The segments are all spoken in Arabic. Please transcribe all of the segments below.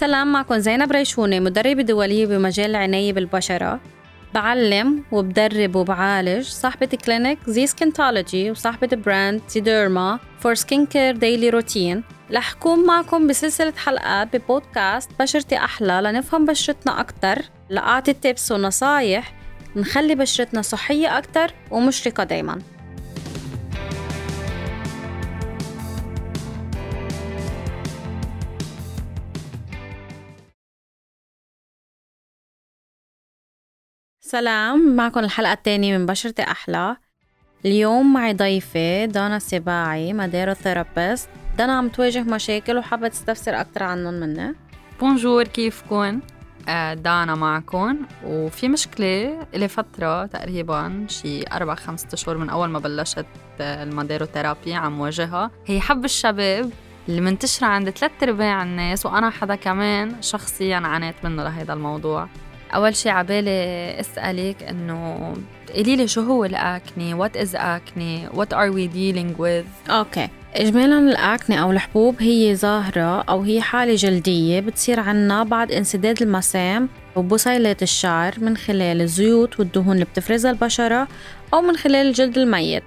سلام معكم زينب ريشوني مدربة دولية بمجال العناية بالبشرة. بعلم وبدرب وبعالج صاحبة clinic The Skintology وصاحبة brand زيديرما for skin care daily routine رح كون معكم بسلسلة حلقات ببودكاست بشرتي أحلى لنفهم بشرتنا أكتر لأعطي tips ونصايح نخلي بشرتنا صحية أكتر ومشرقة دايماً. سلام معكم الحلقة الثانية من بشرتي أحلى. اليوم معي ضيفة دانا سباعي مادیرو therapist. دانا عم تواجه مشاكل وحابة تستفسر أكتر عنهم مني bonjour كيفكن؟ آه، دانا معكم وفي مشكلة إلي فترة تقريبا شي أربع خمسة أشهر من أول ما بلشت آه، الماديرو therapy عم واجهها. هي حب الشباب اللي منتشرة عند ثلاث أرباع الناس وأنا حدا كمان شخصيا عانيت منه لهذا الموضوع. أول شيء عبالي أسألك إنه قولي لي شو هو ال acne what is acne what are we dealing with okay. اجمالا ال acne أو الحبوب هي ظاهرة أو هي حالة جلدية بتصير عنا بعد انسداد المسام وبصيلات الشعر من خلال الزيوت والدهون اللي بتفرزها البشرة أو من خلال الجلد الميت.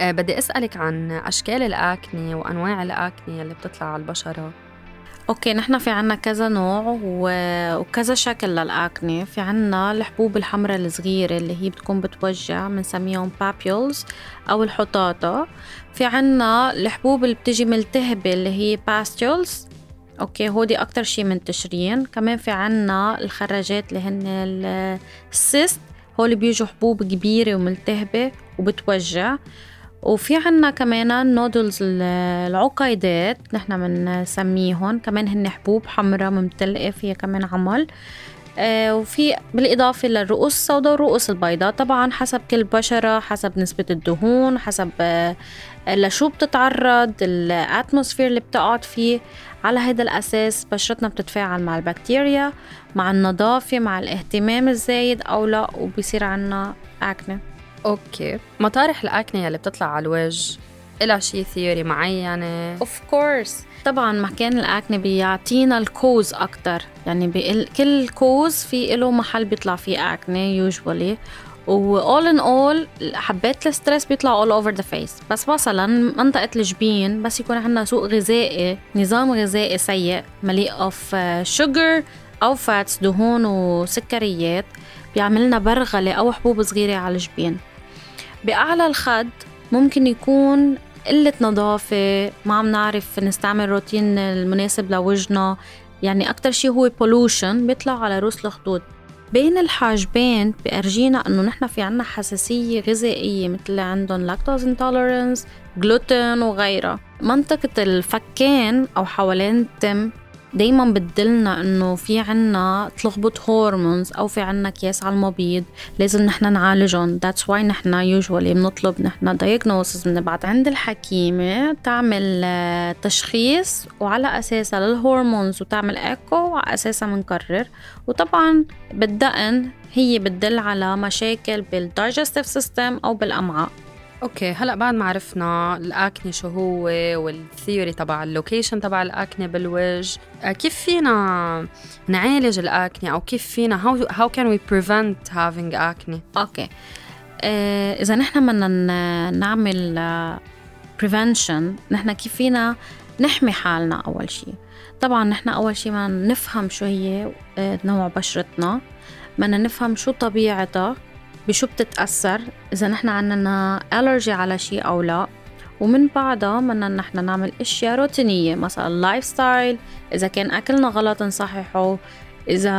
أه بدي أسألك عن أشكال ال acne وأنواع ال acne اللي بتطلع على البشرة. okay نحن في عنا كذا نوع وكذا شكل لل acne في عنا الحبوب الحمراء الصغيرة اللي هي بتكون بتوجع بنسميهم papules أو الحطاطة. في عنا الحبوب اللي بتجي ملتهبة اللي هي pustules okay هودي أكتر شي منتشرين كمان في عنا الخراجات اللي هن ال cyst هول بيجوا حبوب كبيرة وملتهبة وبتوجع. وفي عنا كمان ال nodules العقيدات نحن بنسميهم كمان هن حبوب حمراء ممتلئة فيها كمان عمل. آه وفي بالإضافة للرؤوس السوداء والرؤوس البيضاء. طبعا حسب كل بشرة حسب نسبة الدهون حسب آه لشو بتتعرض ال atmosphere اللي بتقعد فيه. على هذا الأساس بشرتنا بتتفاعل مع البكتيريا مع النظافة مع الاهتمام الزايد أو لا وبصير عنا acne okay. مطارح ال acne اللي بتطلع على الوجه إلها شي theory معينة؟ of course طبعا مكان ال acne بيعطينا ال cause أكتر. يعني كل cause في له محل بيطلع فيه acne usually و all in all حبات ال stress بيطلع all over the face. بس مثلا منطقة الجبين بس يكون عندنا سوء غذائي نظام غذائي سيء مليء of sugar أو fats دهون وسكريات. بيعملنا برغلة أو حبوب صغيرة على الجبين. بأعلى الخد ممكن يكون قلة نظافة ما عم نعرف نستعمل روتين المناسب لوجهنا يعني أكتر شي هو pollution بيطلع على رؤوس الخدود. بين الحاجبين بأرجينا إنه نحن في عنا حساسية غذائية مثل اللي عندهم lactose intolerance gluten وغيرها. منطقة الفكين أو حوالين التم دايما بتدلنا إنه في عنا تلخبط hormones أو في عنا كياس على المبيض لازم نحن نعالجهم. that's why نحن usually بنطلب نحن diagnosis بنبعت عند الحكيمة تعمل آه، تشخيص وعلى أساسها لل hormones وتعمل ايكو وعلى أساسها بنقرر وطبعا بالدقن هي بتدل على مشاكل بال digestive system أو بالأمعاء. okay هلأ بعد ما عرفنا ال acne شو هو وال theory تبع ال location تبع ال acne بالوجه آه، كيف فينا نعالج ال acne أو كيف فينا how how can we prevent having acne okay. آه، إذا نحن بدنا نعمل prevention نحن كيف فينا نحمي حالنا أول شيء طبعا نحن أول شيء بدنا نفهم شو هي آه، نوع بشرتنا بدنا نفهم شو طبيعتها بشو بتتأثر؟ إذا نحن عنا allergy على شيء أو لا ومن بعدها بدنا نحن نعمل أشياء روتينية مثلا ال lifestyle إذا كان أكلنا غلط نصححه إذا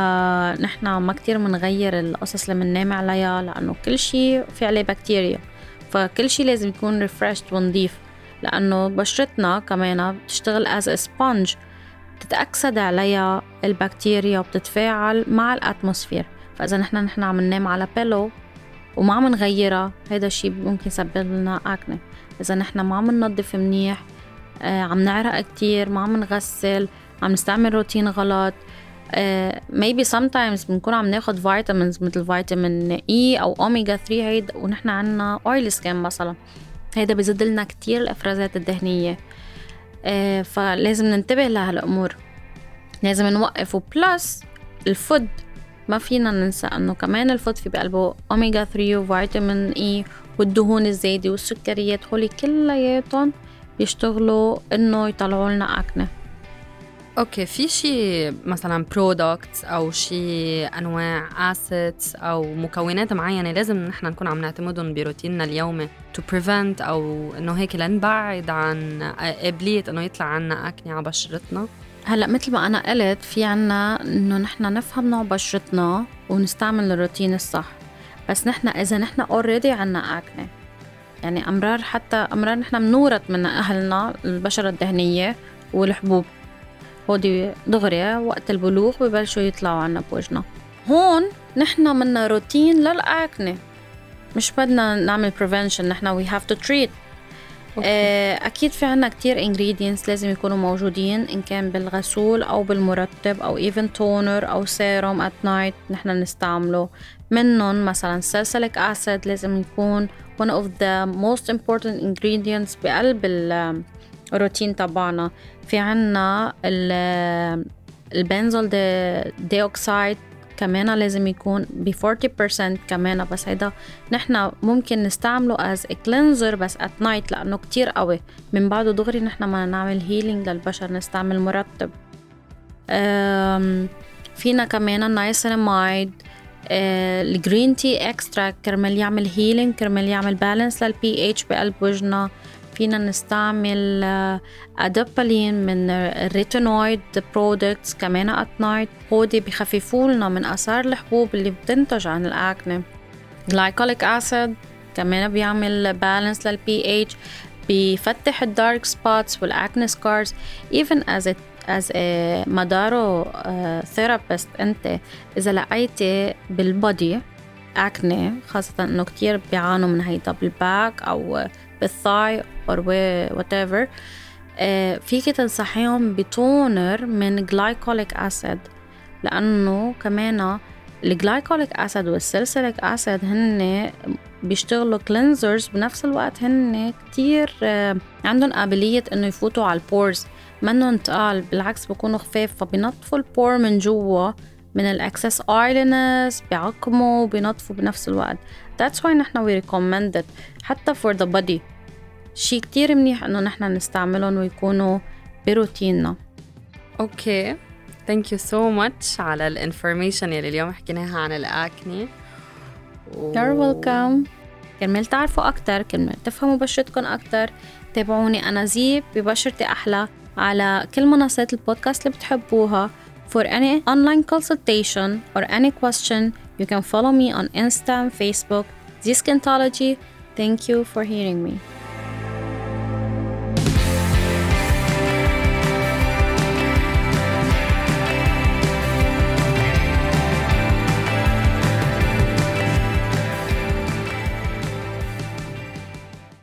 نحن ما كتير بنغير القصص اللي بننام عليها لأنه كل شيء في عليه بكتيريا فكل شيء لازم يكون refreshed ونضيف لأنه بشرتنا كمان بتشتغل as sponge بتتأكسد عليها البكتيريا وبتتفاعل مع ال atmosphere فإذا نحن نحن عم ننام على pillow وما عم نغيرها. هذا الشيء ممكن يسبب لنا acne. إذا نحن ما عم ننظف منيح آه عم نعرق كتير ما عم نغسل عم نستعمل روتين غلط uh, maybe sometimes بنكون عم ناخد vitamins مثل فيتامين اي e أو اوميجا 3 هيدا ونحن عنا oily skin مثلا. هيدا بزيد لنا كتير الإفرازات الدهنية. uh, فلازم ننتبه لهالأمور. لازم نوقف. و plus ال food ما فينا ننسى إنه كمان ال food في بقلبه اوميجا 3 وفيتامين E والدهون الزايدة والسكريات هولي كلياتهم بيشتغلوا إنه يطلعوا لنا acne. okay في شيء مثلا products أو شيء انواع acids أو مكونات معينه لازم نحن نكون عم نعتمدهم بروتيننا اليومي to prevent أو انه هيك لنبعد عن قابليه انه يطلع عنا acne على بشرتنا هلا مثل ما أنا قلت في عنا انه نحن نفهم نوع بشرتنا ونستعمل الروتين الصح بس نحن اذا نحن already عنا acne يعني مرار حتى مرار نحن منورت من اهلنا البشره الدهنيه والحبوب هودي دغري وقت البلوغ ببلشوا يطلعوا عنا بوجنا. هون نحن منا روتين للأكنة. مش بدنا نعمل prevention نحن we have to treat. آه، أكيد في عنا كتير ingredients لازم يكونوا موجودين إن كان بالغسول أو بالمرطب أو even toner أو serum at night نحن نستعمله. منهم مثلا salicylic acid لازم يكون one of the most important ingredients بقلب الروتين تبعنا. في عنا ال benzoyl peroxide كمان لازم يكون ب 40% كمان بس هيدا نحن ممكن نستعمله as cleanser بس at night لأنه كتير قوي. من بعده دغري نحن ما نعمل healing للبشرة نستعمل مرطب. فينا كمان ال niacinamide ال green tea extract كرمال يعمل healing كرمال يعمل balance لل pH بقلب وجهنا. فينا نستعمل آه، من ال retinoid products كمان at night هودي بخففوا لنا من آثار الحبوب اللي بتنتج عن ال acne. glycolic acid كمان بيعمل balance لل pH بيفتح ال dark spots وال acne scars even as a مدارو therapist أنت إذا لقيتي بال body acne خاصة إنه كتير بيعانوا من هيدا بال back أو بال thigh or whatever. آه، فيك تنصحيهم ب toner من glycolic acid لأنه كمان ال glycolic acid وال salicylic acid هن بيشتغلوا cleansers بنفس الوقت هن كتير آه، عندهم قابلية إنه يفوتوا على ال pores منهن تقال بالعكس بكونوا خفاف فبينظفوا ال pore من جوا من ال excess oiliness بيعقموا وبينظفوا بنفس الوقت. That's why نحن we recommend it حتى for the body. شي كتير منيح إنه نحن نستعملهم ويكونوا بروتيننا. okay thank you so much على ال information يلي اليوم حكيناها عن ال acne و... You're welcome. كرمال تعرفوا أكتر كرمال تفهموا بشرتكم أكتر. تابعوني أنا زيب ببشرتي أحلى على كل منصات البودكاست اللي بتحبوها. For any online consultation or any question, you can follow me on Insta and Facebook, Zskintology. Thank you for hearing me.